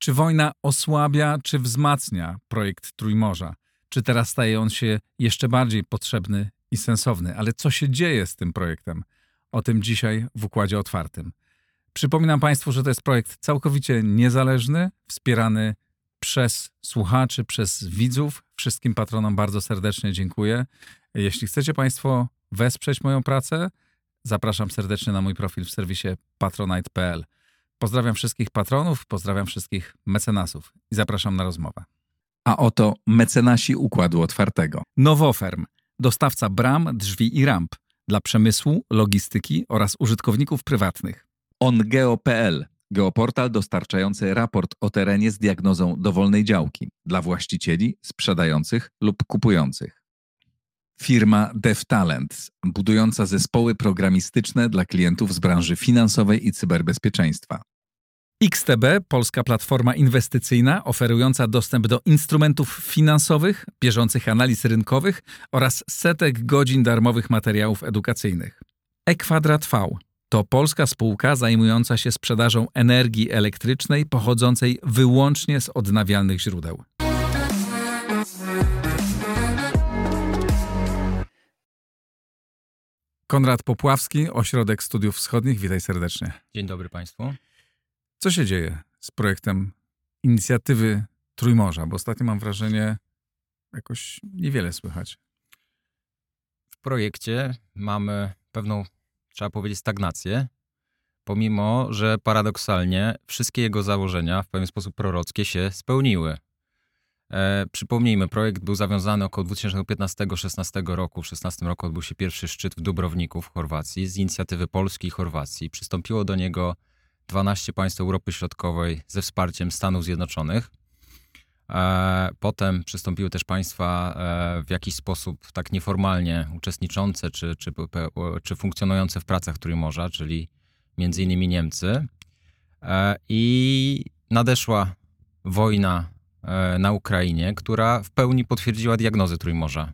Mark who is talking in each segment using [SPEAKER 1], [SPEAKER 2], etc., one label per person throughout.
[SPEAKER 1] Czy wojna osłabia, czy wzmacnia projekt Trójmorza? Czy teraz staje on się jeszcze bardziej potrzebny i sensowny? Ale co się dzieje z tym projektem? O tym dzisiaj w Układzie Otwartym. Przypominam Państwu, że to jest projekt całkowicie niezależny, wspierany przez słuchaczy, przez widzów. Wszystkim patronom bardzo serdecznie dziękuję. Jeśli chcecie Państwo wesprzeć moją pracę, zapraszam serdecznie na mój profil w serwisie patronite.pl. Pozdrawiam wszystkich patronów, pozdrawiam wszystkich mecenasów i zapraszam na rozmowę. A oto mecenasi Układu Otwartego. Nowoferm, dostawca bram, drzwi i ramp dla przemysłu, logistyki oraz użytkowników prywatnych. OnGeo.pl Geoportal dostarczający raport o terenie z diagnozą dowolnej działki dla właścicieli, sprzedających lub kupujących. Firma DevTalent, budująca zespoły programistyczne dla klientów z branży finansowej i cyberbezpieczeństwa. XTB, polska platforma inwestycyjna oferująca dostęp do instrumentów finansowych, bieżących analiz rynkowych oraz setek godzin darmowych materiałów edukacyjnych. E-Kwadrat V to polska spółka zajmująca się sprzedażą energii elektrycznej pochodzącej wyłącznie z odnawialnych źródeł. Konrad Popławski, Ośrodek Studiów Wschodnich. Witaj serdecznie.
[SPEAKER 2] Dzień dobry Państwu.
[SPEAKER 1] Co się dzieje z projektem inicjatywy Trójmorza? Bo ostatnio mam wrażenie, jakoś niewiele słychać.
[SPEAKER 2] W projekcie mamy pewną, trzeba powiedzieć, stagnację, pomimo że paradoksalnie wszystkie jego założenia w pewien sposób prorockie się spełniły. E, przypomnijmy, projekt był zawiązany około 2015-16 roku. W 2016 roku odbył się pierwszy szczyt w Dubrowniku w Chorwacji z inicjatywy Polski i Chorwacji. Przystąpiło do niego 12 państw Europy Środkowej ze wsparciem Stanów Zjednoczonych. E, potem przystąpiły też państwa e, w jakiś sposób tak nieformalnie uczestniczące czy, czy, czy funkcjonujące w pracach Trójmorza, czyli między innymi Niemcy. E, I nadeszła wojna na Ukrainie, która w pełni potwierdziła diagnozę Trójmorza.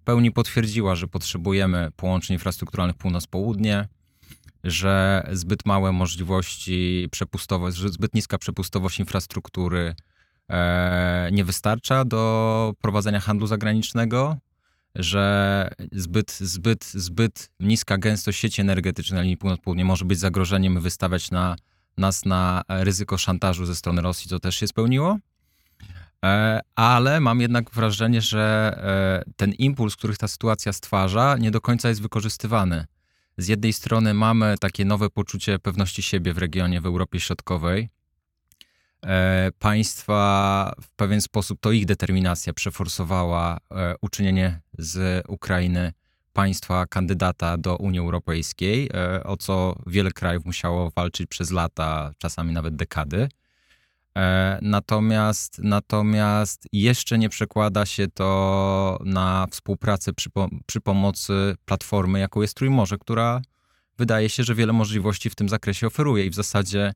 [SPEAKER 2] W pełni potwierdziła, że potrzebujemy połączeń infrastrukturalnych północ-południe, że zbyt małe możliwości przepustowe, że zbyt niska przepustowość infrastruktury e, nie wystarcza do prowadzenia handlu zagranicznego, że zbyt, zbyt, zbyt niska gęstość sieci energetycznej na linii północ-południe może być zagrożeniem wystawiać na, nas na ryzyko szantażu ze strony Rosji, co też się spełniło. E, ale mam jednak wrażenie, że e, ten impuls, który ta sytuacja stwarza, nie do końca jest wykorzystywany z jednej strony mamy takie nowe poczucie pewności siebie w regionie, w Europie Środkowej. E, państwa w pewien sposób, to ich determinacja przeforsowała uczynienie z Ukrainy państwa kandydata do Unii Europejskiej, o co wiele krajów musiało walczyć przez lata, czasami nawet dekady. E, natomiast, natomiast jeszcze nie przekłada się to na współpracę przy, przy pomocy platformy, jaką jest Trójmorze, która wydaje się, że wiele możliwości w tym zakresie oferuje. I w zasadzie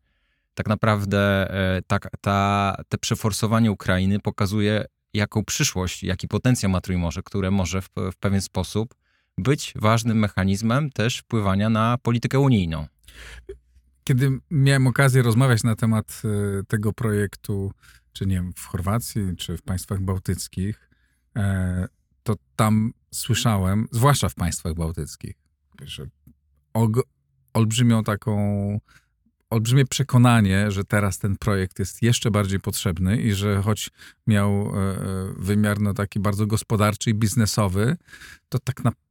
[SPEAKER 2] tak naprawdę e, ta, ta, te przeforsowanie Ukrainy pokazuje, jaką przyszłość, jaki potencjał ma Trójmorze, które może w, w pewien sposób być ważnym mechanizmem też wpływania na politykę unijną
[SPEAKER 1] kiedy miałem okazję rozmawiać na temat e, tego projektu, czy nie wiem, w Chorwacji, czy w państwach bałtyckich, e, to tam słyszałem, zwłaszcza w państwach bałtyckich, że olbrzymią taką, olbrzymie przekonanie, że teraz ten projekt jest jeszcze bardziej potrzebny i że choć miał e, wymiar no, taki bardzo gospodarczy i biznesowy, to tak naprawdę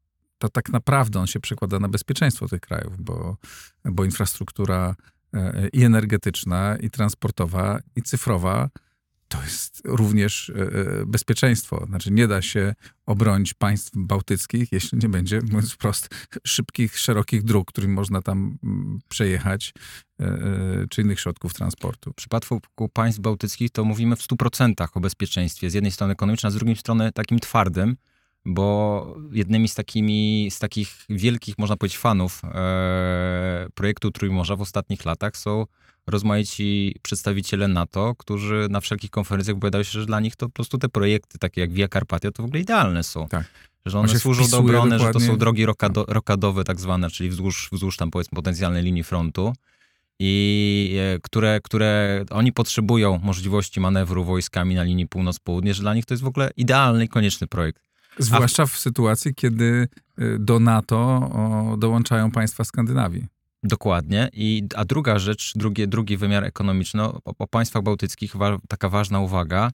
[SPEAKER 1] to tak naprawdę on się przekłada na bezpieczeństwo tych krajów, bo, bo infrastruktura e, i energetyczna, i transportowa, i cyfrowa to jest również e, e, bezpieczeństwo. Znaczy nie da się obronić państw bałtyckich, jeśli nie będzie, mówiąc wprost, szybkich, szerokich dróg, którymi można tam mm, przejechać, czy innych środków transportu.
[SPEAKER 2] W przypadku państw bałtyckich to mówimy w 100% o bezpieczeństwie. Z jednej strony ekonomicznym, a z drugiej strony takim twardym, bo jednymi z, takimi, z takich wielkich, można powiedzieć, fanów e, projektu Trójmorza w ostatnich latach są rozmaici przedstawiciele NATO, którzy na wszelkich konferencjach opowiadają się, że dla nich to po prostu te projekty, takie jak Via Carpatia, to w ogóle idealne są. Tak. Że one służą do obrony, dokładnie. że to są drogi rokado, rokadowe tak zwane, czyli wzdłuż, wzdłuż tam powiedzmy potencjalnej linii frontu. I e, które, które oni potrzebują możliwości manewru wojskami na linii północ-południe, że dla nich to jest w ogóle idealny i konieczny projekt.
[SPEAKER 1] Zwłaszcza w sytuacji, kiedy y, do NATO dołączają państwa Skandynawii.
[SPEAKER 2] Dokładnie. I, a druga rzecz, drugie, drugi wymiar ekonomiczny, o, o państwach bałtyckich wa, taka ważna uwaga.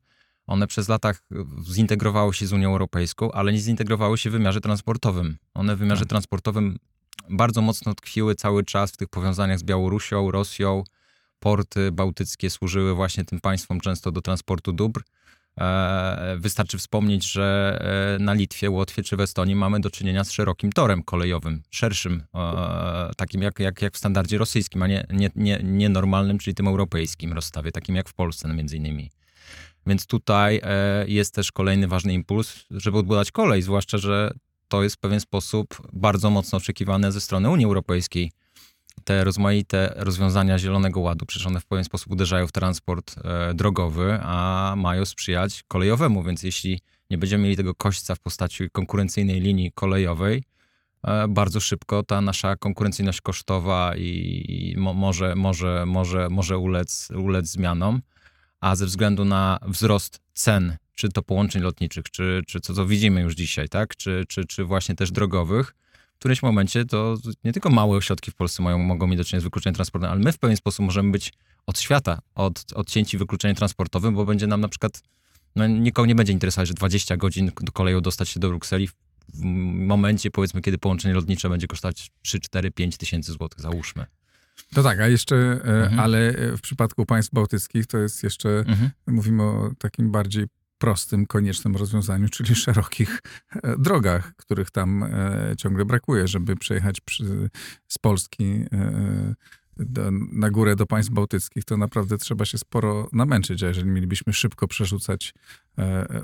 [SPEAKER 2] One przez latach zintegrowały się z Unią Europejską, ale nie zintegrowały się w wymiarze transportowym. One w wymiarze
[SPEAKER 1] Tak.
[SPEAKER 2] transportowym bardzo mocno tkwiły cały czas w tych powiązaniach z Białorusią, Rosją. Porty bałtyckie służyły właśnie tym państwom często do transportu dóbr. E, Wystarczy wspomnieć, że e, na Litwie, Łotwie czy w Estonii mamy do czynienia z szerokim torem kolejowym, szerszym, e, takim jak, jak, jak w standardzie rosyjskim, a nie, nie, nie, nie normalnym, czyli tym europejskim rozstawie, takim jak w Polsce między innymi. Więc tutaj jest też kolejny ważny impuls, żeby odbudować kolej, zwłaszcza, że to jest w pewien sposób bardzo mocno oczekiwane ze strony Unii Europejskiej. Te rozmaite rozwiązania Zielonego Ładu, przecież one w pewien sposób uderzają w transport e, drogowy, a mają sprzyjać kolejowemu, więc jeśli nie będziemy mieli tego kośćca w postaci konkurencyjnej linii kolejowej, e, bardzo szybko ta nasza konkurencyjność kosztowa i mo, może, może, może, może ulec, ulec zmianom, a ze względu na wzrost cen, czy to połączeń lotniczych, czy, czy co, co widzimy już dzisiaj, tak? czy, czy, czy właśnie też drogowych, w którymś momencie to nie tylko małe ośrodki w Polsce mają, mogą mieć do czynienia z wykluczeniem transportowym, ale my w pewien sposób możemy być od świata, od, odcięci wykluczeniem transportowym, bo będzie nam na przykład, no nikogo nie będzie interesować, że 20 godzin koleją dostać się do Brukseli w w momencie, powiedzmy, kiedy połączenie lotnicze będzie kosztować 3, 4, 5 tysięcy złotych, załóżmy.
[SPEAKER 1] To tak, a jeszcze, e,
[SPEAKER 2] Mhm.
[SPEAKER 1] ale w przypadku państw bałtyckich to jest jeszcze,
[SPEAKER 2] Mhm.
[SPEAKER 1] mówimy o takim bardziej prostym, koniecznym rozwiązaniu, czyli szerokich e, drogach, których tam e, ciągle brakuje, żeby przejechać przy, z Polski e, do, na górę do państw bałtyckich, to naprawdę trzeba się sporo namęczyć, a jeżeli mielibyśmy szybko przerzucać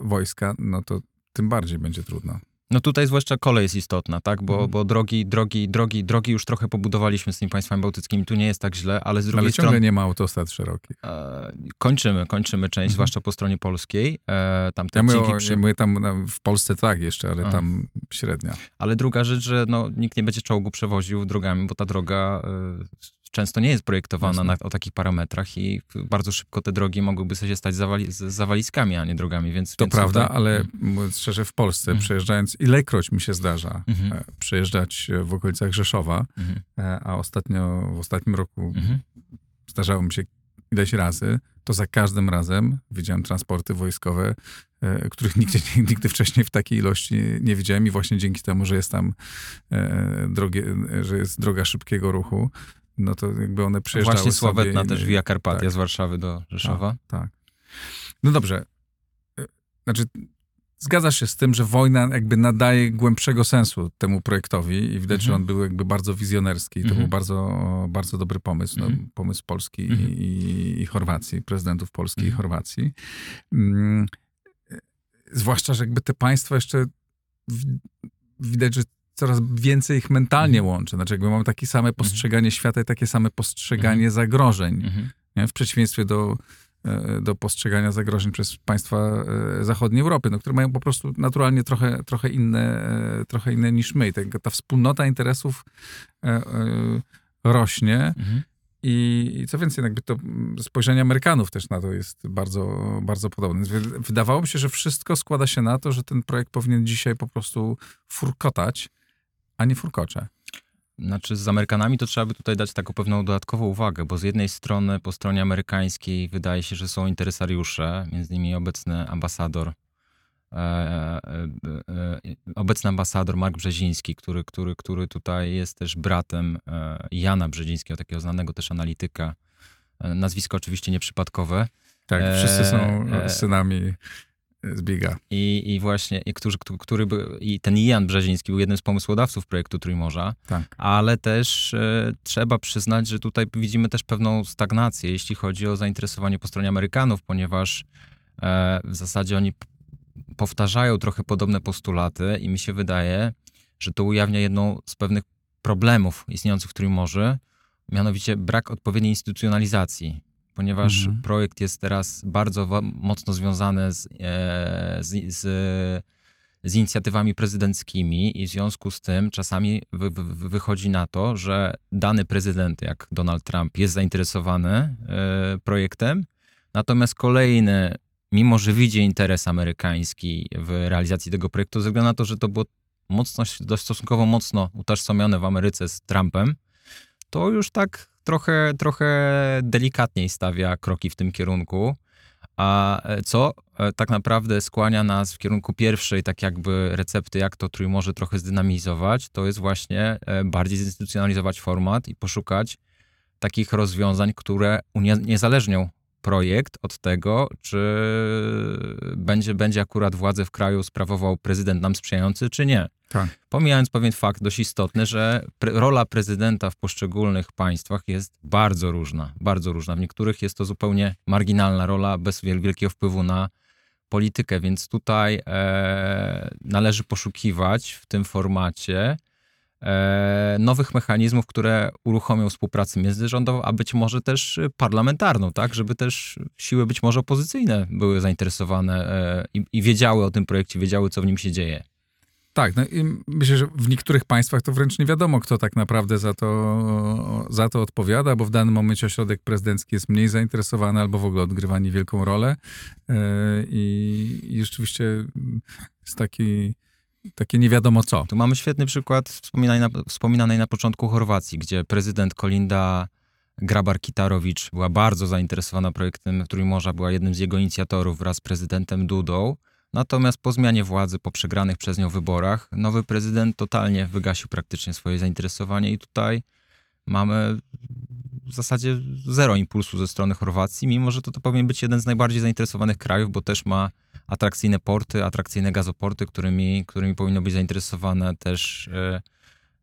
[SPEAKER 1] wojska, no to tym bardziej będzie trudno.
[SPEAKER 2] No tutaj zwłaszcza kolej jest istotna, tak? Bo,
[SPEAKER 1] Mhm.
[SPEAKER 2] bo drogi, drogi, drogi, drogi już trochę pobudowaliśmy z tymi państwami bałtyckimi. Tu nie jest tak źle, ale z drugiej
[SPEAKER 1] Ale ciągle
[SPEAKER 2] strony
[SPEAKER 1] nie ma autostrad szerokich.
[SPEAKER 2] e, kończymy, kończymy część,
[SPEAKER 1] Mhm.
[SPEAKER 2] zwłaszcza po stronie polskiej. E, tam te
[SPEAKER 1] Ja mówię,
[SPEAKER 2] odcinki
[SPEAKER 1] o,
[SPEAKER 2] przy...
[SPEAKER 1] tam w Polsce tak jeszcze, ale
[SPEAKER 2] A.
[SPEAKER 1] tam średnia.
[SPEAKER 2] Ale druga rzecz, że no, nikt nie będzie czołgu przewoził drogami, bo ta droga e, często nie jest projektowana na, o takich parametrach i bardzo szybko te drogi mogłyby sobie stać zawali, zawaliskami, a nie drogami, więc...
[SPEAKER 1] To
[SPEAKER 2] więc
[SPEAKER 1] prawda,
[SPEAKER 2] tutaj-
[SPEAKER 1] ale mówiąc szczerze, w Polsce
[SPEAKER 2] Mhm.
[SPEAKER 1] przejeżdżając, ilekroć mi się zdarza
[SPEAKER 2] Mhm.
[SPEAKER 1] e, przejeżdżać e, w okolicach Rzeszowa,
[SPEAKER 2] Mhm.
[SPEAKER 1] e, a ostatnio, w ostatnim roku
[SPEAKER 2] Mhm.
[SPEAKER 1] zdarzało mi się ileś razy, to za każdym razem widziałem transporty wojskowe, e, których nigdy, nigdy wcześniej w takiej ilości nie widziałem i właśnie dzięki temu, że jest tam e, drogie, że jest droga szybkiego ruchu, no to jakby one przejeżdżały
[SPEAKER 2] Właśnie
[SPEAKER 1] sobie
[SPEAKER 2] sławetna
[SPEAKER 1] i-
[SPEAKER 2] też Via Carpatia
[SPEAKER 1] tak.
[SPEAKER 2] z Warszawy do Rzeszowa.
[SPEAKER 1] Tak. No dobrze. E, Znaczy, zgadzasz się z tym, że wojna jakby nadaje głębszego sensu temu projektowi i widać, że
[SPEAKER 2] Mhm.
[SPEAKER 1] on był jakby bardzo wizjonerski. To
[SPEAKER 2] Mhm.
[SPEAKER 1] był bardzo, bardzo dobry pomysł. No,
[SPEAKER 2] Mhm.
[SPEAKER 1] pomysł Polski
[SPEAKER 2] Mhm.
[SPEAKER 1] i, i Chorwacji, prezydentów Polski i
[SPEAKER 2] Mhm.
[SPEAKER 1] Chorwacji. Mm, e, zwłaszcza, że jakby te państwa jeszcze w, widać, że coraz więcej ich mentalnie
[SPEAKER 2] Mhm.
[SPEAKER 1] łączy. Znaczy jakby mamy takie same postrzeganie świata i takie same postrzeganie zagrożeń
[SPEAKER 2] Mhm.
[SPEAKER 1] nie? w przeciwieństwie do, e, do postrzegania zagrożeń przez państwa e, zachodniej Europy, no, które mają po prostu naturalnie trochę, trochę, inne, e, trochę inne niż my. I ta, ta wspólnota interesów rośnie
[SPEAKER 2] Mhm.
[SPEAKER 1] i, co więcej, jakby to spojrzenie Amerykanów też na to jest bardzo, bardzo podobne. Wydawało mi się, że wszystko składa się na to, że ten projekt powinien dzisiaj po prostu furkotać, a nie furkocze.
[SPEAKER 2] Znaczy z Amerykanami to trzeba by tutaj dać taką pewną dodatkową uwagę, bo z jednej strony po stronie amerykańskiej wydaje się, że są interesariusze, między innymi obecny ambasador, e, e, e, obecny ambasador Mark Brzeziński, który, który, który tutaj jest też bratem Jana Brzezińskiego, takiego znanego też analityka. Nazwisko oczywiście nieprzypadkowe.
[SPEAKER 1] Tak, wszyscy są synami
[SPEAKER 2] I, i właśnie, i, którzy, który, by, i ten Jan Brzeziński był jednym z pomysłodawców projektu Trójmorza.
[SPEAKER 1] Tak.
[SPEAKER 2] ale też e, trzeba przyznać, że tutaj widzimy też pewną stagnację, jeśli chodzi o zainteresowanie po stronie Amerykanów, ponieważ e, w zasadzie oni powtarzają trochę podobne postulaty i mi się wydaje, że to ujawnia jedną z pewnych problemów istniejących w Trójmorzu, mianowicie brak odpowiedniej instytucjonalizacji. Ponieważ
[SPEAKER 1] Mhm.
[SPEAKER 2] projekt jest teraz bardzo wa- mocno związany z, e, z, z z inicjatywami prezydenckimi i w związku z tym czasami wy, wy, wychodzi na to, że dany prezydent, jak Donald Trump, jest zainteresowany y, projektem, natomiast kolejny, mimo że widzi interes amerykański w realizacji tego projektu, ze względu na to, że to było mocno, dość stosunkowo mocno utożsamione w Ameryce z Trumpem, to już tak trochę, trochę delikatniej stawia kroki w tym kierunku. A e, co e, tak naprawdę skłania nas w kierunku pierwszej, tak jakby recepty, jak to Trójmorze trochę zdynamizować, to jest właśnie e, bardziej zinstytucjonalizować format i poszukać takich rozwiązań, które uniezależnią projekt od tego, czy będzie, będzie akurat władzę w kraju sprawował prezydent nam sprzyjający, czy nie. Tak. Pomijając pewien fakt dość istotny, że pre rola prezydenta w poszczególnych państwach jest bardzo różna. Bardzo różna. W niektórych jest to zupełnie marginalna rola, bez wielkiego wpływu na politykę, więc tutaj e, należy poszukiwać w tym formacie nowych mechanizmów, które uruchomią współpracę międzyrządową, a być może też parlamentarną, tak, żeby też siły być może opozycyjne były zainteresowane e, i, i wiedziały o tym projekcie, wiedziały, co w nim się dzieje.
[SPEAKER 1] Tak, no myślę, że w niektórych państwach to wręcz nie wiadomo, kto tak naprawdę za to, za to odpowiada, bo w danym momencie ośrodek prezydencki jest mniej zainteresowany albo w ogóle odgrywa niewielką rolę. E, I, i rzeczywiście jest taki takie nie wiadomo co.
[SPEAKER 2] Tu mamy świetny przykład wspominanej na, wspominanej na początku Chorwacji, gdzie prezydent Kolinda Grabar-Kitarowicz była bardzo zainteresowana projektem Trójmorza, była jednym z jego inicjatorów wraz z prezydentem Dudą. Natomiast po zmianie władzy, po przegranych przez nią wyborach, nowy prezydent totalnie wygasił praktycznie swoje zainteresowanie i tutaj mamy w zasadzie zero impulsu ze strony Chorwacji, mimo że to, to powinien być jeden z najbardziej zainteresowanych krajów, bo też ma atrakcyjne porty, atrakcyjne gazoporty, którymi, którymi powinno być zainteresowane też, e,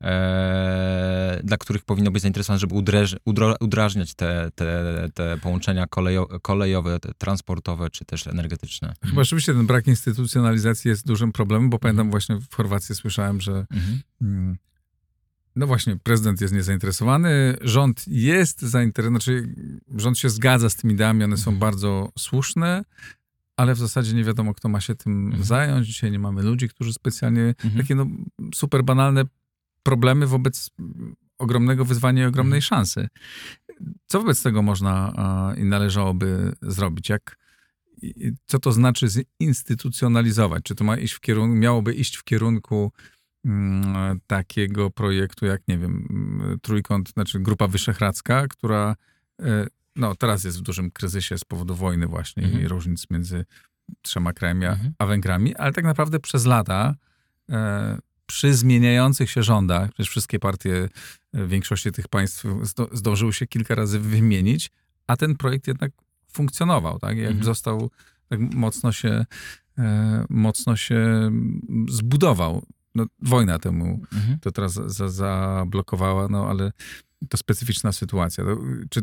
[SPEAKER 2] e, dla których powinno być zainteresowane, żeby udreż, udro, udrażniać te, te, te połączenia kolejo, kolejowe, te transportowe czy też energetyczne.
[SPEAKER 1] Chyba rzeczywiście ten brak instytucjonalizacji jest dużym problemem, bo pamiętam właśnie w Chorwacji słyszałem, że mhm. No właśnie, prezydent jest niezainteresowany, rząd jest zainteresowany, znaczy rząd się zgadza z tymi ideami, one są mhm. bardzo słuszne, ale w zasadzie nie wiadomo, kto ma się tym mhm. zająć. Dzisiaj nie mamy ludzi, którzy specjalnie mhm. takie no, super banalne problemy wobec ogromnego wyzwania i ogromnej mhm. szansy. Co wobec tego można a, i należałoby zrobić? Jak, co to znaczy zinstytucjonalizować? Czy to ma iść w kierunku, miałoby iść w kierunku takiego projektu jak, nie wiem, trójkąt, znaczy Grupa Wyszehradzka, która e, no teraz jest w dużym kryzysie z powodu wojny właśnie mhm. i różnic między trzema krajami mhm. a Węgrami, ale tak naprawdę przez lata e, przy zmieniających się rządach, przecież wszystkie partie w większości tych państw zdążyły się kilka razy wymienić, a ten projekt jednak funkcjonował, tak? Jak mhm. został, tak mocno się, e, mocno się zbudował. No, wojna temu mhm. to teraz za, zablokowała, no ale to specyficzna sytuacja. To, czy,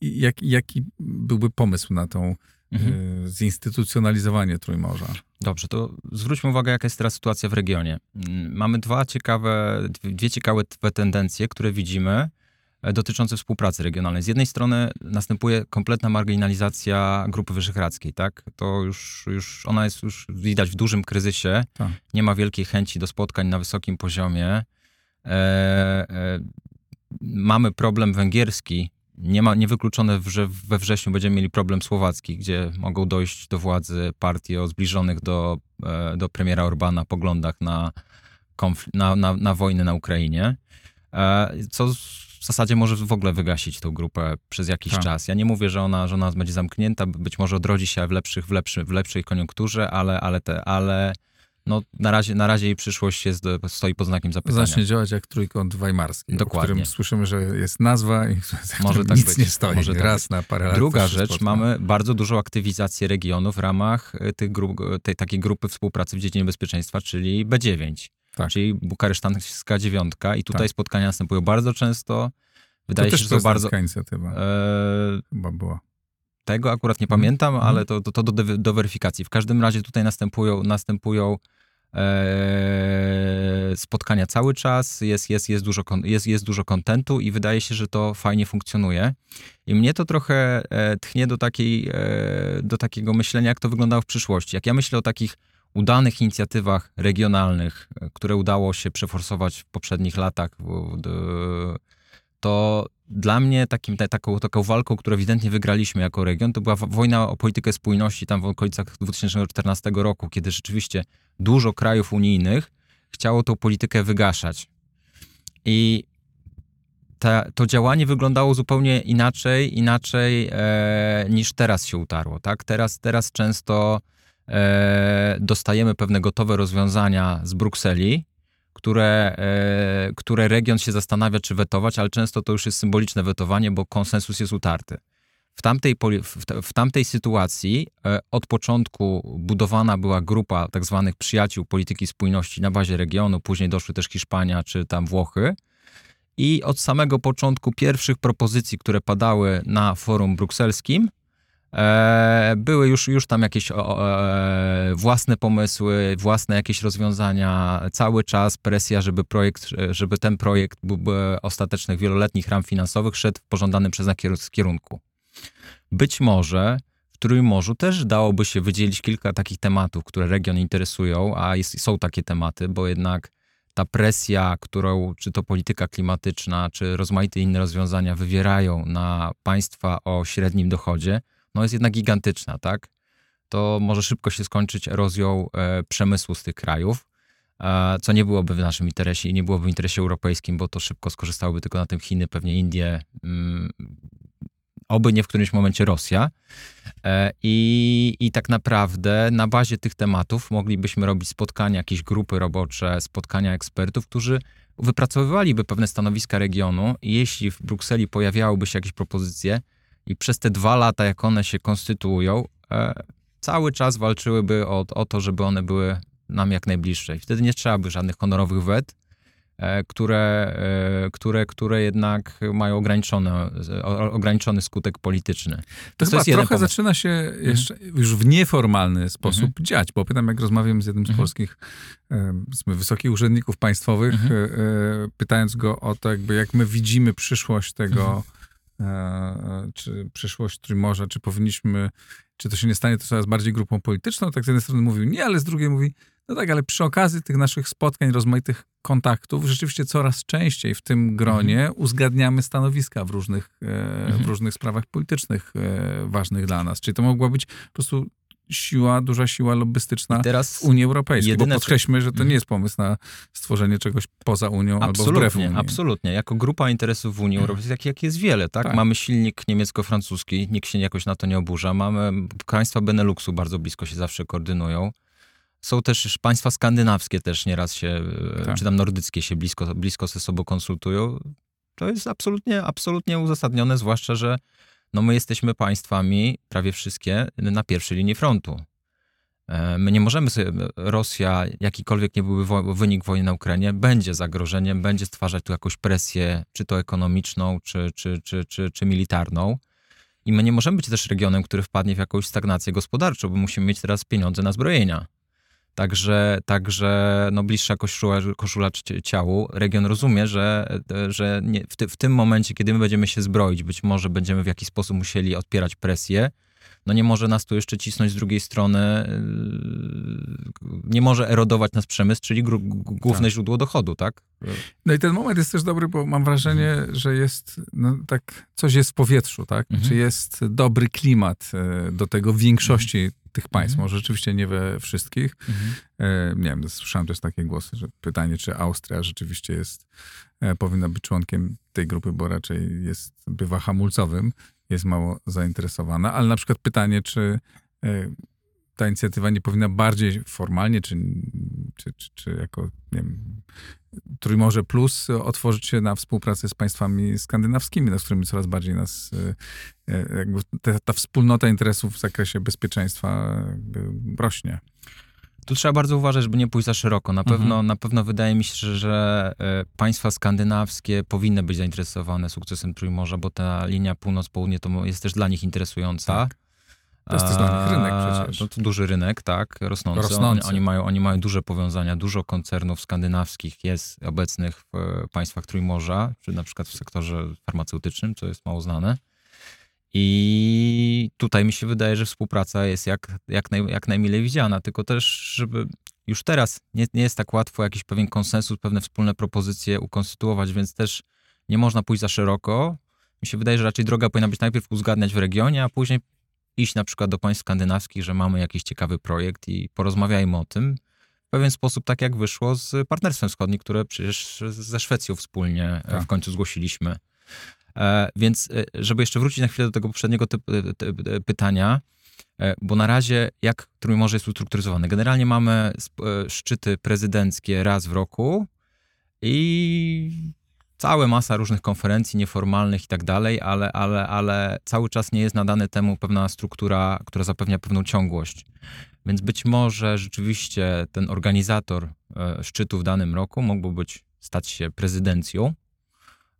[SPEAKER 1] jak, jaki byłby pomysł na tą mhm. y, zinstytucjonalizowanie Trójmorza?
[SPEAKER 2] Dobrze, to zwróćmy uwagę, jaka jest teraz sytuacja w regionie. Mm, mamy dwa ciekawe, dwie ciekawe tendencje, które widzimy dotyczące współpracy regionalnej. Z jednej strony następuje kompletna marginalizacja Grupy Wyszehradzkiej, tak? To już, już ona jest już widać w dużym kryzysie. Tak. Nie ma wielkiej chęci do spotkań na wysokim poziomie. E, e, mamy problem węgierski, nie ma niewykluczone, że we wrześniu będziemy mieli problem słowacki, gdzie mogą dojść do władzy partie o zbliżonych do, e, do premiera Orbana poglądach na, na, na, na wojnę na Ukrainie, e, co w zasadzie może w ogóle wygasić tą grupę przez jakiś tak. czas. Ja nie mówię, że ona, że ona będzie zamknięta, być może odrodzi się w, lepszych, w, lepszy, w lepszej koniunkturze, ale, ale, te, ale no, na, razie, na razie jej przyszłość jest, stoi pod znakiem zapytania.
[SPEAKER 1] Zacznie działać jak trójkąt weimarski, Dokładnie. o którym słyszymy, że jest nazwa i może tak nic być. nie stoi. Może tak raz na parę lat.
[SPEAKER 2] Druga rzecz, spotka. mamy bardzo dużą aktywizację regionu w ramach e, tych grup, tej takiej grupy współpracy w dziedzinie bezpieczeństwa, czyli B9, tak. czyli bukaresztańska dziewiątka i tutaj tak. spotkania następują bardzo często.
[SPEAKER 1] Wydaje to się, że to bardzo... inicjatywa e... chyba była.
[SPEAKER 2] Tego akurat nie pamiętam, mm. ale to, to, to do, do, weryfikacji. W każdym razie tutaj następują, następują e, spotkania cały czas, jest, jest, jest, dużo, jest, jest dużo kontentu i wydaje się, że to fajnie funkcjonuje. I mnie to trochę e, tchnie do, takiej, e, do takiego myślenia, jak to wyglądało w przyszłości. Jak ja myślę o takich udanych inicjatywach regionalnych, które udało się przeforsować w poprzednich latach, to dla mnie takim, taką, taką walką, którą ewidentnie wygraliśmy jako region, to była wojna o politykę spójności tam w okolicach 2014 roku, kiedy rzeczywiście dużo krajów unijnych chciało tą politykę wygaszać. I ta, to działanie wyglądało zupełnie inaczej, inaczej e, niż teraz się utarło. Tak? Teraz, teraz często e, dostajemy pewne gotowe rozwiązania z Brukseli, które, e, które region się zastanawia, czy wetować, ale często to już jest symboliczne wetowanie, bo konsensus jest utarty. W tamtej, w tamtej sytuacji e, od początku budowana była grupa tak zwanych przyjaciół polityki spójności na bazie regionu, później doszły też Hiszpania czy tam Włochy. I od samego początku pierwszych propozycji, które padały na forum brukselskim, E, były już, już tam jakieś e, własne pomysły, własne jakieś rozwiązania, cały czas presja, żeby projekt, żeby ten projekt ostatecznych wieloletnich ram finansowych szedł w pożądanym przez nas kierunku. Być może w Trójmorzu też dałoby się wydzielić kilka takich tematów, które region interesują, a jest, są takie tematy, bo jednak ta presja, którą czy to polityka klimatyczna, czy rozmaite inne rozwiązania wywierają na państwa o średnim dochodzie, no jest jednak gigantyczna, tak? To może szybko się skończyć erozją e, przemysłu z tych krajów, e, co nie byłoby w naszym interesie i nie byłoby w interesie europejskim, bo to szybko skorzystałyby tylko na tym Chiny, pewnie Indie, mm, oby nie w którymś momencie Rosja. E, I, I tak naprawdę na bazie tych tematów moglibyśmy robić spotkania, jakieś grupy robocze, spotkania ekspertów, którzy wypracowywaliby pewne stanowiska regionu i jeśli w Brukseli pojawiałyby się jakieś propozycje, i przez te dwa lata, jak one się konstytuują, e, cały czas walczyłyby o, o to, żeby one były nam jak najbliższe. I wtedy nie trzeba by żadnych honorowych wet, e, które, e, które, które jednak mają ograniczone, ograniczony skutek polityczny.
[SPEAKER 1] To, to trochę zaczyna się mhm. jeszcze mhm. już w nieformalny sposób mhm. dziać, bo pytam, jak rozmawiam z jednym z mhm. polskich wysokich urzędników państwowych, mhm. pytając go o to, jakby jak my widzimy przyszłość tego mhm. Czy przyszłość Trójmorza, czy powinniśmy, czy to się nie stanie to coraz bardziej grupą polityczną, tak z jednej strony mówił nie, ale z drugiej mówi, no tak, ale przy okazji tych naszych spotkań, rozmaitych kontaktów, rzeczywiście coraz częściej w tym gronie mhm. uzgadniamy stanowiska w różnych, e, mhm. w różnych sprawach politycznych ważnych dla nas. Czyli to mogła być po prostu siła, duża siła lobbystyczna w Unii Europejskiej. Jedyne, bo podkreślmy, że to nie jest pomysł na stworzenie czegoś poza Unią albo wbrew Unii.
[SPEAKER 2] Absolutnie. Jako grupa interesów w Unii Europejskiej, jak, jak jest wiele, tak? tak? Mamy silnik niemiecko-francuski, nikt się jakoś na to nie oburza. Mamy państwa Beneluxu bardzo blisko się zawsze koordynują. Są też państwa skandynawskie też nieraz się, tak. czy tam nordyckie się blisko, blisko ze sobą konsultują. To jest absolutnie, absolutnie uzasadnione, zwłaszcza, że no my jesteśmy państwami, prawie wszystkie, na pierwszej linii frontu. E, my nie możemy sobie, Rosja, jakikolwiek nie byłby wynik wojny na Ukrainie, będzie zagrożeniem, będzie stwarzać tu jakąś presję, czy to ekonomiczną, czy, czy, czy, czy, czy militarną. I my nie możemy być też regionem, który wpadnie w jakąś stagnację gospodarczą, bo musimy mieć teraz pieniądze na zbrojenia. Także, także no bliższa koszula, koszula ciału. Region rozumie, że, że nie, w, ty, w, tym momencie, kiedy my będziemy się zbroić, być może będziemy w jakiś sposób musieli odpierać presję, no nie może nas tu jeszcze cisnąć z drugiej strony, yy, nie może erodować nas przemysł, czyli główne tak. źródło dochodu, tak?
[SPEAKER 1] No i ten moment jest też dobry, bo mam wrażenie, mhm. że jest, no tak, coś jest w powietrzu, tak? Mhm. Czy jest dobry klimat e, do tego w większości mhm tych państw, mhm. może rzeczywiście nie we wszystkich. Mhm. E, nie wiem, słyszałem też takie głosy, że pytanie, czy Austria rzeczywiście jest, e, powinna być członkiem tej grupy, bo raczej jest, bywa hamulcowym, jest mało zainteresowana, ale na przykład pytanie, czy e, ta inicjatywa nie powinna bardziej formalnie, czy, czy, czy, czy jako nie wiem, Trójmorze Plus otworzyć się na współpracę z państwami skandynawskimi, z którymi coraz bardziej nas e, e, jakby ta, ta wspólnota interesów w zakresie bezpieczeństwa rośnie.
[SPEAKER 2] Tu trzeba bardzo uważać, żeby nie pójść za szeroko. Na pewno, mhm. na pewno wydaje mi się, że, że e, państwa skandynawskie powinny być zainteresowane sukcesem Trójmorza, bo ta linia północ-południe to jest też dla nich interesująca. Tak.
[SPEAKER 1] To jest też dla nich rynek przecież.
[SPEAKER 2] To, to duży rynek, tak, rosnący. rosnący. Oni, oni, mają, oni mają duże powiązania, dużo koncernów skandynawskich jest obecnych w państwach Trójmorza, czy na przykład w sektorze farmaceutycznym, co jest mało znane. I tutaj mi się wydaje, że współpraca jest jak, jak, naj, jak najmilej widziana, tylko też, żeby już teraz nie, nie jest tak łatwo jakiś pewien konsensus, pewne wspólne propozycje ukonstytuować, więc też nie można pójść za szeroko. Mi się wydaje, że raczej droga powinna być najpierw uzgadniać w regionie, a później iść na przykład do państw skandynawskich, że mamy jakiś ciekawy projekt i porozmawiajmy o tym. W pewien sposób, tak jak wyszło z Partnerstwem Wschodnim, które przecież ze Szwecją wspólnie e, tak. w końcu zgłosiliśmy. E, więc, e, żeby jeszcze wrócić na chwilę do tego poprzedniego typu, pytania, bo na razie jak Trójmorze jest ustrukturyzowane? Generalnie mamy szczyty prezydenckie raz w roku i cała masa różnych konferencji nieformalnych i tak dalej, ale, ale, ale cały czas nie jest nadane temu pewna struktura, która zapewnia pewną ciągłość. Więc być może rzeczywiście ten organizator e, szczytu w danym roku mógłby być, stać się prezydencją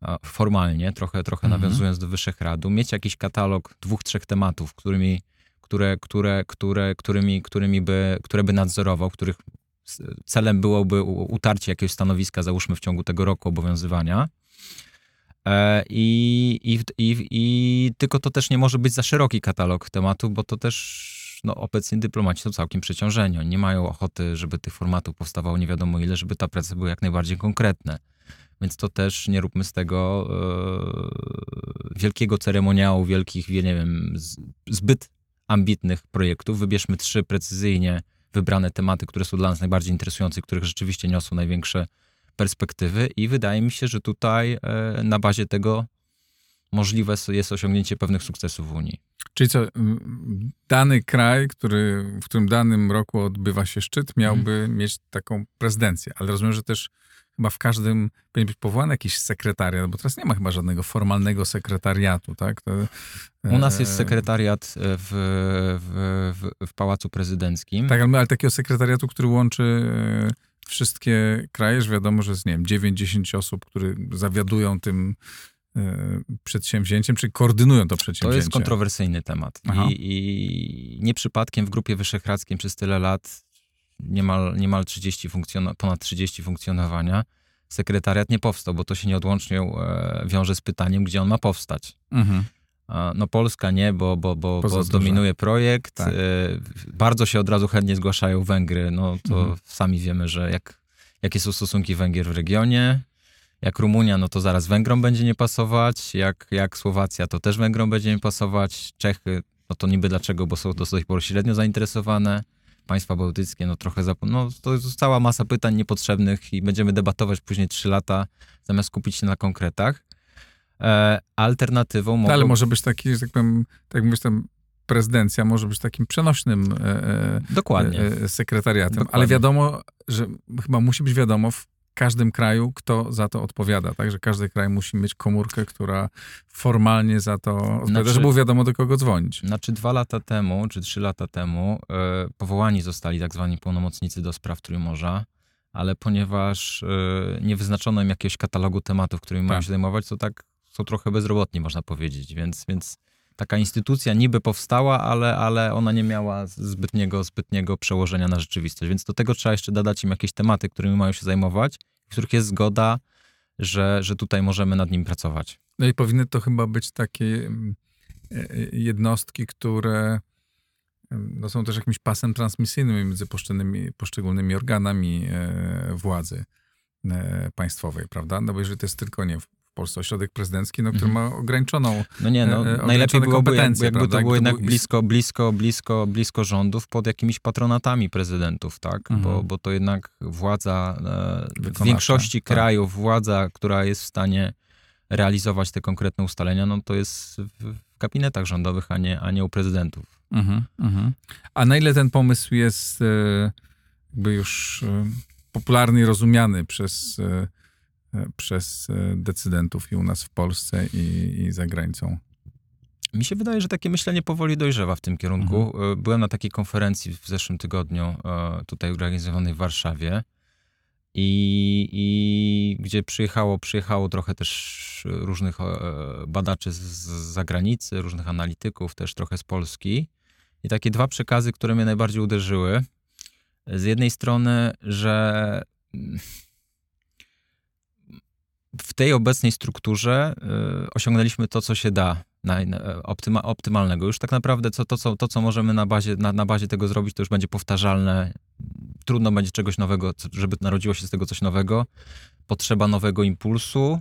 [SPEAKER 2] e, formalnie, trochę, trochę mhm. nawiązując do Wyszehradu, mieć jakiś katalog dwóch, trzech tematów, którymi, które, które, które, którymi, którymi by, które by nadzorował, których celem byłoby utarcie jakiegoś stanowiska, załóżmy w ciągu tego roku obowiązywania. E, I, i, i, I tylko to też nie może być za szeroki katalog tematów, bo to też no, obecni dyplomaci są całkiem przeciążeni. Oni nie mają ochoty, żeby tych formatów powstawało nie wiadomo ile, żeby ta praca była jak najbardziej konkretne. Więc to też nie róbmy z tego e, wielkiego ceremoniału, wielkich, nie wiem, zbyt ambitnych projektów. Wybierzmy trzy precyzyjnie wybrane tematy, które są dla nas najbardziej interesujące, których rzeczywiście niosą największe perspektywy i wydaje mi się, że tutaj e, na bazie tego możliwe jest osiągnięcie pewnych sukcesów w Unii.
[SPEAKER 1] Czyli co, dany kraj, który, w którym danym roku odbywa się szczyt, miałby hmm. mieć taką prezydencję, ale rozumiem, że też chyba w każdym powinien być powołany jakiś sekretariat, bo teraz nie ma chyba żadnego formalnego sekretariatu, tak? To,
[SPEAKER 2] U nas jest e, sekretariat w, w, w, w Pałacu Prezydenckim.
[SPEAKER 1] Tak, ale, ale takiego sekretariatu, który łączy e, wszystkie kraje, że wiadomo, że jest, nie wiem, 9-10 osób, które zawiadują tym e, przedsięwzięciem, czy koordynują to przedsięwzięcie.
[SPEAKER 2] To jest kontrowersyjny temat. I, I, nie przypadkiem w Grupie Wyszehradzkiej przez tyle lat niemal, niemal 30 funkcjon- ponad 30 funkcjonowania, sekretariat nie powstał, bo to się nieodłącznie e, wiąże z pytaniem, gdzie on ma powstać. Mhm. No Polska nie, bo, bo, bo, bo dominuje projekt. Tak. E, bardzo się od razu chętnie zgłaszają Węgry. No to mhm. sami wiemy, że jak, jakie są stosunki Węgier w regionie. Jak Rumunia, no to zaraz Węgrom będzie nie pasować. Jak, jak Słowacja, to też Węgrom będzie nie pasować. Czechy, no to niby dlaczego, bo są dosyć średnio zainteresowane państwa bałtyckie, no trochę, zap... no to jest cała masa pytań niepotrzebnych i będziemy debatować później trzy lata, zamiast skupić się na konkretach. E, alternatywą
[SPEAKER 1] no, mogą... ale może być taki, że tak powiem, tak mówisz tam, prezydencja może być takim przenośnym e,
[SPEAKER 2] e Dokładnie.
[SPEAKER 1] E, sekretariatem, Dokładnie. ale wiadomo, że chyba musi być wiadomo w każdym kraju, kto za to odpowiada, tak? Że każdy kraj musi mieć komórkę, która formalnie za to odpowiada, znaczy, żeby było wiadomo, do kogo dzwonić.
[SPEAKER 2] Znaczy dwa lata temu, czy trzy lata temu e, powołani zostali tak zwani pełnomocnicy do spraw Trójmorza, ale ponieważ e, nie wyznaczono im jakiegoś katalogu tematów, którymi tak. mają się zajmować, to tak są trochę bezrobotni, można powiedzieć, więc, więc taka instytucja niby powstała, ale, ale ona nie miała zbytniego, zbytniego przełożenia na rzeczywistość. Więc do tego trzeba jeszcze dodać im jakieś tematy, którymi mają się zajmować, w których jest zgoda, że, że tutaj możemy nad nimi pracować.
[SPEAKER 1] No i powinny to chyba być takie mm, e, e, jednostki, które mm, no są też jakimś pasem transmisyjnym między poszczególnymi, poszczególnymi organami e, władzy państwowej, prawda? No bo jeżeli to jest tylko nie Polsce ośrodek prezydencki, no, który mhm. ma ograniczoną
[SPEAKER 2] No nie, no, e, najlepiej byłoby, jakby, jakby to było jednak blisko, blisko, blisko, blisko rządów pod jakimiś patronatami prezydentów, tak? Mhm. Bo, bo to jednak władza, e, w większości tak. krajów władza, która jest w stanie realizować te konkretne ustalenia, no to jest w, w gabinetach rządowych, a nie, a nie u prezydentów. Mhm,
[SPEAKER 1] mhm. A na ile ten pomysł jest e, jakby już e, popularny i rozumiany przez E, przez e, decydentów i u nas w Polsce i, i za granicą?
[SPEAKER 2] Mi się wydaje, że takie myślenie powoli dojrzewa w tym kierunku. Mhm. E, byłem na takiej konferencji w zeszłym tygodniu, tutaj organizowanej w Warszawie, i, i gdzie przyjechało, przyjechało trochę też różnych badaczy z, z zagranicy, różnych analityków, też trochę z Polski. I takie dwa przekazy, które mnie najbardziej uderzyły. Z jednej strony, że w tej obecnej strukturze y, osiągnęliśmy to, co się da naj, optyma, optymalnego. Już tak naprawdę to, co, to, co możemy na bazie, na, na bazie tego zrobić, to już będzie powtarzalne. Trudno będzie czegoś nowego, żeby narodziło się z tego coś nowego. Potrzeba nowego impulsu.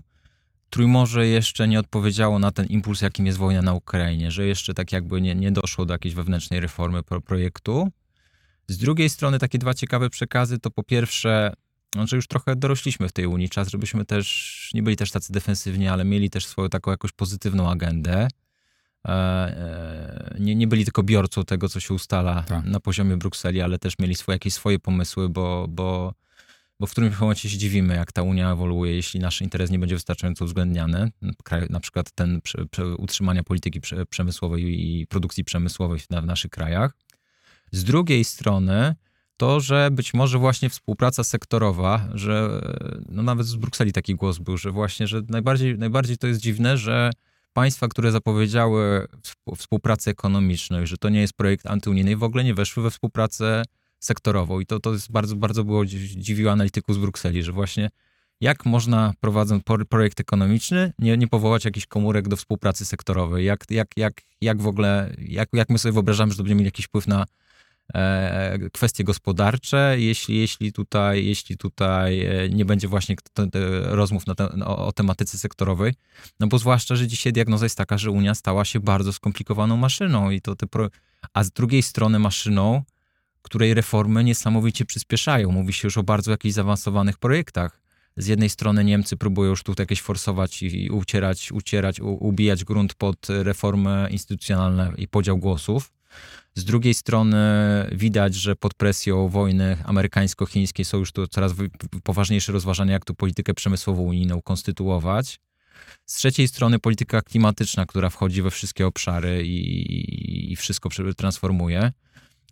[SPEAKER 2] Trójmorze jeszcze nie odpowiedziało na ten impuls, jakim jest wojna na Ukrainie, że jeszcze tak jakby nie, nie doszło do jakiejś wewnętrznej reformy pro projektu. Z drugiej strony takie dwa ciekawe przekazy to po pierwsze, no, że już trochę dorośliśmy w tej Unii, czas, żebyśmy też nie byli też tacy defensywni, ale mieli też swoją taką jakąś pozytywną agendę. E, e, nie, nie byli tylko biorcą tego, co się ustala tak. na poziomie Brukseli, ale też mieli swoje, jakieś swoje pomysły, bo, bo, bo w którymś momencie się dziwimy, jak ta Unia ewoluuje, jeśli nasz interes nie będzie wystarczająco uwzględniany. Na przykład ten prze, prze, utrzymania polityki przemysłowej i produkcji przemysłowej w, w naszych krajach. Z drugiej strony, to, że być może właśnie współpraca sektorowa, że no nawet z Brukseli taki głos był, że właśnie, że najbardziej, najbardziej to jest dziwne, że państwa, które zapowiedziały współpracę ekonomiczną że to nie jest projekt antyunijny, w ogóle nie weszły we współpracę sektorową. I to, to jest bardzo, bardzo było dziwiło analityków z Brukseli, że właśnie jak można prowadząc projekt ekonomiczny nie, nie powołać jakichś komórek do współpracy sektorowej? Jak, jak, jak, jak w ogóle, jak, jak my sobie wyobrażamy, że to będzie mieli jakiś wpływ na kwestie gospodarcze, jeśli, jeśli, tutaj, jeśli tutaj e, nie będzie właśnie rozmów te, o, o, tematyce sektorowej. No bo zwłaszcza, że dzisiaj diagnoza jest taka, że Unia stała się bardzo skomplikowaną maszyną i to te pro... a z drugiej strony maszyną, której reformy niesamowicie przyspieszają. Mówi się już o bardzo jakichś zaawansowanych projektach. Z jednej strony Niemcy próbują już tutaj jakieś forsować i ucierać, ucierać, ubijać grunt pod reformy instytucjonalne i podział głosów. Z drugiej strony widać, że pod presją wojny amerykańsko-chińskiej są już tu coraz poważniejsze rozważania, jak tu politykę przemysłową unijną konstytuować. Z trzeciej strony polityka klimatyczna, która wchodzi we wszystkie obszary i, i wszystko transformuje.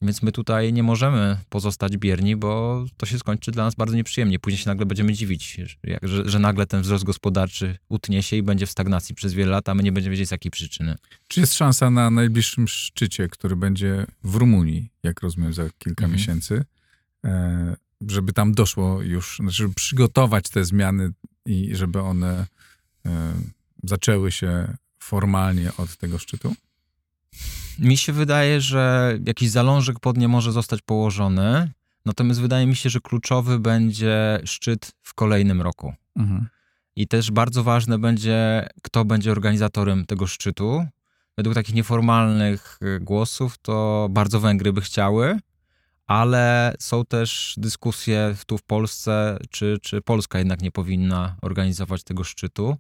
[SPEAKER 2] Więc my tutaj nie możemy pozostać bierni, bo to się skończy dla nas bardzo nieprzyjemnie. Później się nagle będziemy dziwić, że, że, nagle ten wzrost gospodarczy utnie się i będzie w stagnacji przez wiele lat, a my nie będziemy wiedzieć z jakiej przyczyny.
[SPEAKER 1] Czy jest szansa na najbliższym szczycie, który będzie w Rumunii, jak rozumiem, za kilka mhm. miesięcy, e, żeby tam doszło już, znaczy, żeby przygotować te zmiany i żeby one e, zaczęły się formalnie od tego szczytu?
[SPEAKER 2] Mi się wydaje, że jakiś zalążek pod nie może zostać położony, natomiast wydaje mi się, że kluczowy będzie szczyt w kolejnym roku. Mhm. I też bardzo ważne będzie, kto będzie organizatorem tego szczytu. Według takich nieformalnych y, głosów, to bardzo Węgry by chciały, ale są też dyskusje tu w Polsce, czy, czy Polska jednak nie powinna organizować tego szczytu,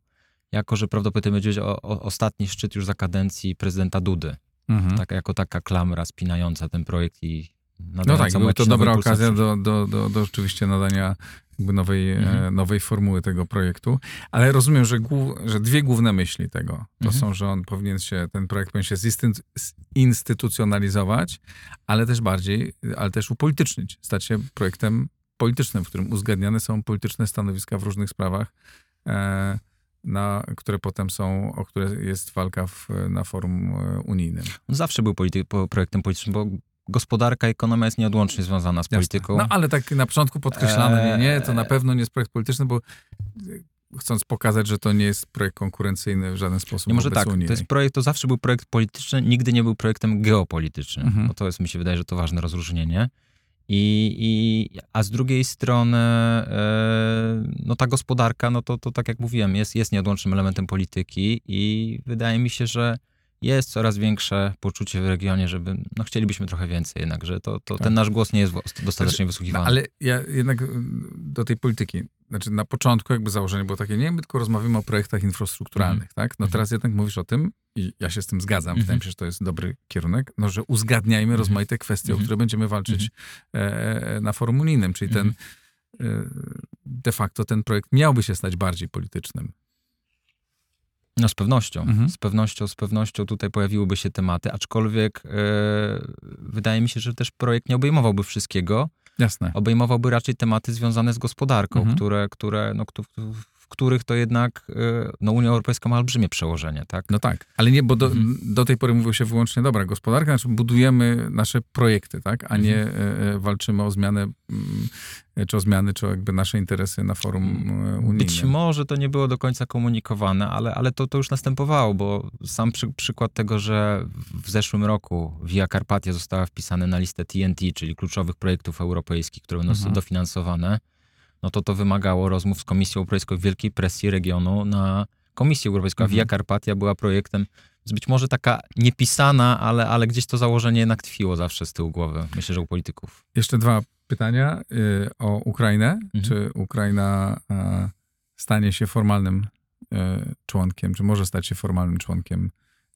[SPEAKER 2] jako że prawdopodobnie będzie o, o, ostatni szczyt już za kadencji prezydenta Dudy. Mhm. Tak, jako taka klamra spinająca ten projekt i
[SPEAKER 1] No tak, była to dobra okazja do, do, do, do rzeczywiście nadania jakby nowej, e, mhm. nowej formuły tego projektu. Ale rozumiem, że, głów, że dwie główne myśli tego to mhm. są, że on powinien się, ten projekt powinien się zinstytucjonalizować, ale też bardziej, ale też upolitycznić, stać się projektem politycznym, w którym uzgadniane są polityczne stanowiska w różnych sprawach. E, na, które potem są, o które jest walka w, na forum e, unijnym.
[SPEAKER 2] On zawsze był projektem politycznym, bo gospodarka, ekonomia jest nieodłącznie związana z polityką.
[SPEAKER 1] No ale tak na początku podkreślano, nie, nie, to na pewno nie jest projekt polityczny, bo chcąc pokazać, że to nie jest projekt konkurencyjny w żaden sposób. Nie,
[SPEAKER 2] może tak, unijnej. to jest projekt, to zawsze był projekt polityczny, nigdy nie był projektem geopolitycznym. Mhm. Bo to jest, mi się wydaje, że to ważne rozróżnienie. I, i, a z drugiej strony, e, no ta gospodarka, no to, to tak jak mówiłem, jest, jest nieodłącznym elementem polityki i wydaje mi się, że jest coraz większe poczucie w regionie, żeby, no chcielibyśmy trochę więcej jednak, że to, to tak. ten nasz głos nie jest dostatecznie znaczy, wysłuchiwany.
[SPEAKER 1] No, ale ja jednak mm, do tej polityki, znaczy na początku jakby założenie było takie, nie, my tylko rozmawiamy o projektach infrastrukturalnych, mm. tak? No mm. teraz jednak mówisz o tym i ja się z tym zgadzam, mm. wydaje mi się, że to jest dobry kierunek, no że uzgadniajmy rozmaite kwestie, o które będziemy walczyć e, na forum unijnym, czyli ten e, de facto ten projekt miałby się stać bardziej politycznym.
[SPEAKER 2] No z pewnością, mhm. z pewnością, z pewnością tutaj pojawiłyby się tematy, aczkolwiek e, wydaje mi się, że też projekt nie obejmowałby wszystkiego.
[SPEAKER 1] Jasne.
[SPEAKER 2] Obejmowałby raczej tematy związane z gospodarką, mhm. które, które, no, których to jednak y, no, Unia Europejska ma olbrzymie przełożenie, tak?
[SPEAKER 1] No tak, ale nie, bo do,
[SPEAKER 2] Mhm.
[SPEAKER 1] do tej pory mówiło się wyłącznie, dobra, gospodarka, znaczy budujemy nasze projekty, tak, a nie
[SPEAKER 2] Mhm.
[SPEAKER 1] e, e, walczymy o zmianę, mm, e, czy o zmiany, czy o jakby nasze interesy na forum e, unijnym.
[SPEAKER 2] Być może to nie było do końca komunikowane, ale, ale to, to już następowało, bo sam przy, przykład tego, że w zeszłym roku Via Carpatia została wpisana na listę TNT, czyli kluczowych projektów europejskich, które będą
[SPEAKER 1] Mhm.
[SPEAKER 2] dofinansowane, no to to wymagało rozmów z Komisją Europejską, wielkiej presji regionu na Komisję Europejską. A
[SPEAKER 1] Mhm.
[SPEAKER 2] Via Carpatia była projektem, z być może taka niepisana, ale, ale gdzieś to założenie jednak tkwiło zawsze z tyłu głowy, myślę, że u polityków.
[SPEAKER 1] Jeszcze dwa pytania y, o Ukrainę.
[SPEAKER 2] Mhm.
[SPEAKER 1] Czy Ukraina e, stanie się formalnym e, członkiem, czy może stać się formalnym członkiem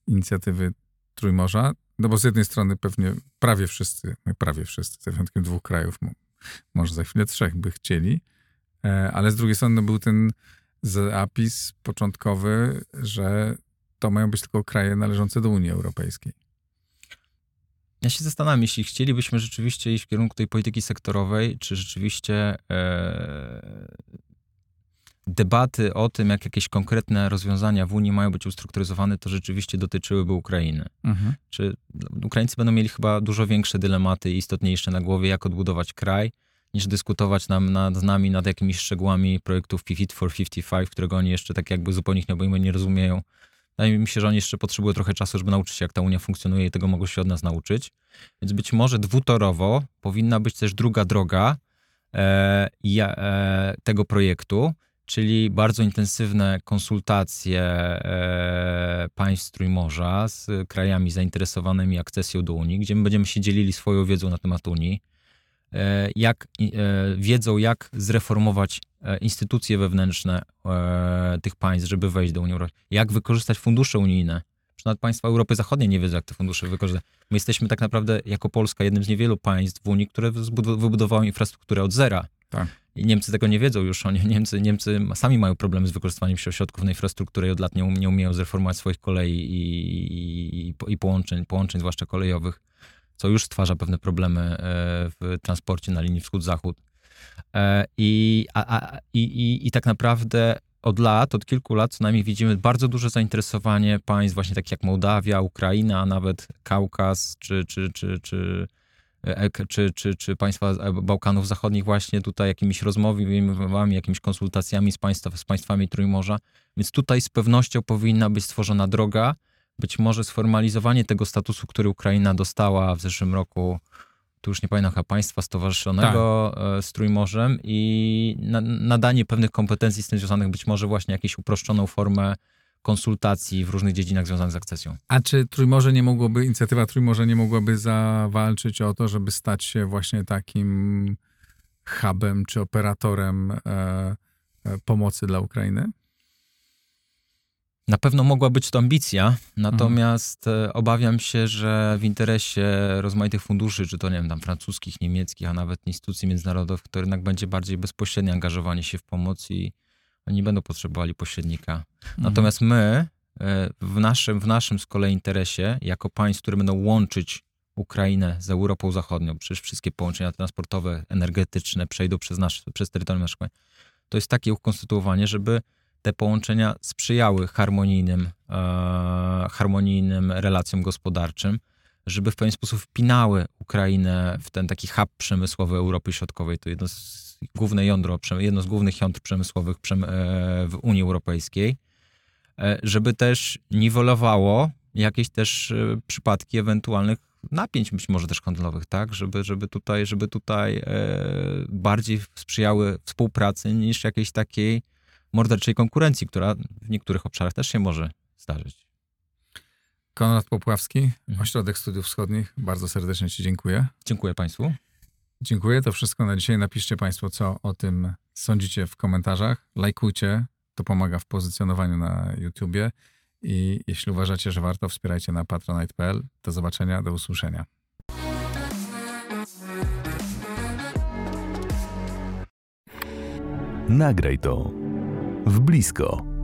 [SPEAKER 1] inicjatywy Trójmorza? No bo z jednej strony pewnie prawie wszyscy, no prawie wszyscy, za wyjątkiem dwóch krajów, mo- może za chwilę trzech by chcieli, ale z drugiej strony był ten zapis początkowy, że to mają być tylko kraje należące do Unii Europejskiej.
[SPEAKER 2] Ja się zastanawiam, jeśli chcielibyśmy rzeczywiście iść w kierunku tej polityki sektorowej, czy rzeczywiście e, debaty o tym, jak jakieś konkretne rozwiązania w Unii mają być ustrukturyzowane, to rzeczywiście dotyczyłyby Ukrainy.
[SPEAKER 1] Mhm.
[SPEAKER 2] Czy Ukraińcy będą mieli chyba dużo większe dylematy i istotniejsze na głowie, jak odbudować kraj, niż dyskutować nam, nad, z nami nad jakimiś szczegółami projektów Fit for 55, którego oni jeszcze tak jakby zupełnie nie obejmują, nie rozumieją. Wydaje mi się, że oni jeszcze potrzebują trochę czasu, żeby nauczyć się, jak ta Unia funkcjonuje i tego mogą się od nas nauczyć. Więc być może dwutorowo powinna być też druga droga e, e, tego projektu, czyli bardzo intensywne konsultacje e, państw Trójmorza z krajami zainteresowanymi akcesją do Unii, gdzie my będziemy się dzielili swoją wiedzą na temat Unii, jak, e, wiedzą, jak zreformować e, instytucje wewnętrzne e, tych państw, żeby wejść do Unii Europejskiej, jak wykorzystać fundusze unijne. Nawet państwa Europy Zachodniej nie wiedzą, jak te fundusze wykorzystać. My jesteśmy tak naprawdę, jako Polska, jednym z niewielu państw w Unii, które wybudowały infrastrukturę od zera.
[SPEAKER 1] Tak.
[SPEAKER 2] I Niemcy tego nie wiedzą już. Oni, Niemcy, Niemcy sami mają problemy z wykorzystywaniem się środków na infrastrukturę i od lat nie, um, nie umieją zreformować swoich kolei i, i, i połączeń, połączeń, zwłaszcza kolejowych, co już stwarza pewne problemy e, w transporcie na linii wschód-zachód. E, I, a, a, i, i, I tak naprawdę od lat, od kilku lat co najmniej widzimy bardzo duże zainteresowanie państw właśnie takich jak Mołdawia, Ukraina, nawet Kaukaz czy, czy, czy, czy, e, czy, czy, czy państwa Bałkanów Zachodnich właśnie tutaj jakimiś rozmowami, jakimiś konsultacjami z, państwa, z państwami Trójmorza. Więc tutaj z pewnością powinna być stworzona droga, być może sformalizowanie tego statusu, który Ukraina dostała w zeszłym roku, tu już nie pamiętam, chyba państwa stowarzyszonego e, z Trójmorzem i na, nadanie pewnych kompetencji z tym związanych, być może właśnie jakąś uproszczoną formę konsultacji w różnych dziedzinach związanych z akcesją.
[SPEAKER 1] A czy Trójmorze nie mogłoby, inicjatywa Trójmorze nie mogłaby zawalczyć o to, żeby stać się właśnie takim hubem czy operatorem e, e, pomocy dla Ukrainy?
[SPEAKER 2] Na pewno mogła być to ambicja, natomiast e, obawiam się, że w interesie rozmaitych funduszy, czy to nie wiem, tam francuskich, niemieckich, a nawet instytucji międzynarodowych, to jednak będzie bardziej bezpośrednie angażowanie się w pomoc i oni nie będą potrzebowali pośrednika. Natomiast my e, w naszym, w naszym z kolei interesie, jako państw, które będą łączyć Ukrainę z Europą Zachodnią, przecież wszystkie połączenia transportowe, energetyczne przejdą przez, nasz, przez terytorium naszego kraju, to jest takie ukonstytuowanie, żeby te połączenia sprzyjały harmonijnym, e, harmonijnym relacjom gospodarczym, żeby w pewien sposób wpinały Ukrainę w ten taki hub przemysłowy Europy Środkowej. To jedno z główne jądro, jedno z głównych jądr przemysłowych przem- e, w Unii Europejskiej, e, żeby też niwelowało jakieś też e, przypadki ewentualnych napięć być może też handlowych, tak, żeby, żeby tutaj, żeby tutaj e, bardziej sprzyjały współpracy niż jakiejś takiej morderczej konkurencji, która w niektórych obszarach też się może zdarzyć.
[SPEAKER 1] Konrad Popławski,
[SPEAKER 2] Mhm.
[SPEAKER 1] Ośrodek Studiów Wschodnich. Bardzo serdecznie Ci dziękuję.
[SPEAKER 2] Dziękuję Państwu.
[SPEAKER 1] Dziękuję. To wszystko na dzisiaj. Napiszcie Państwo, co o tym sądzicie w komentarzach. Lajkujcie. To pomaga w pozycjonowaniu na YouTubie. I jeśli uważacie, że warto, wspierajcie na patronite.pl. Do zobaczenia, do usłyszenia.
[SPEAKER 3] Nagraj to w blisko.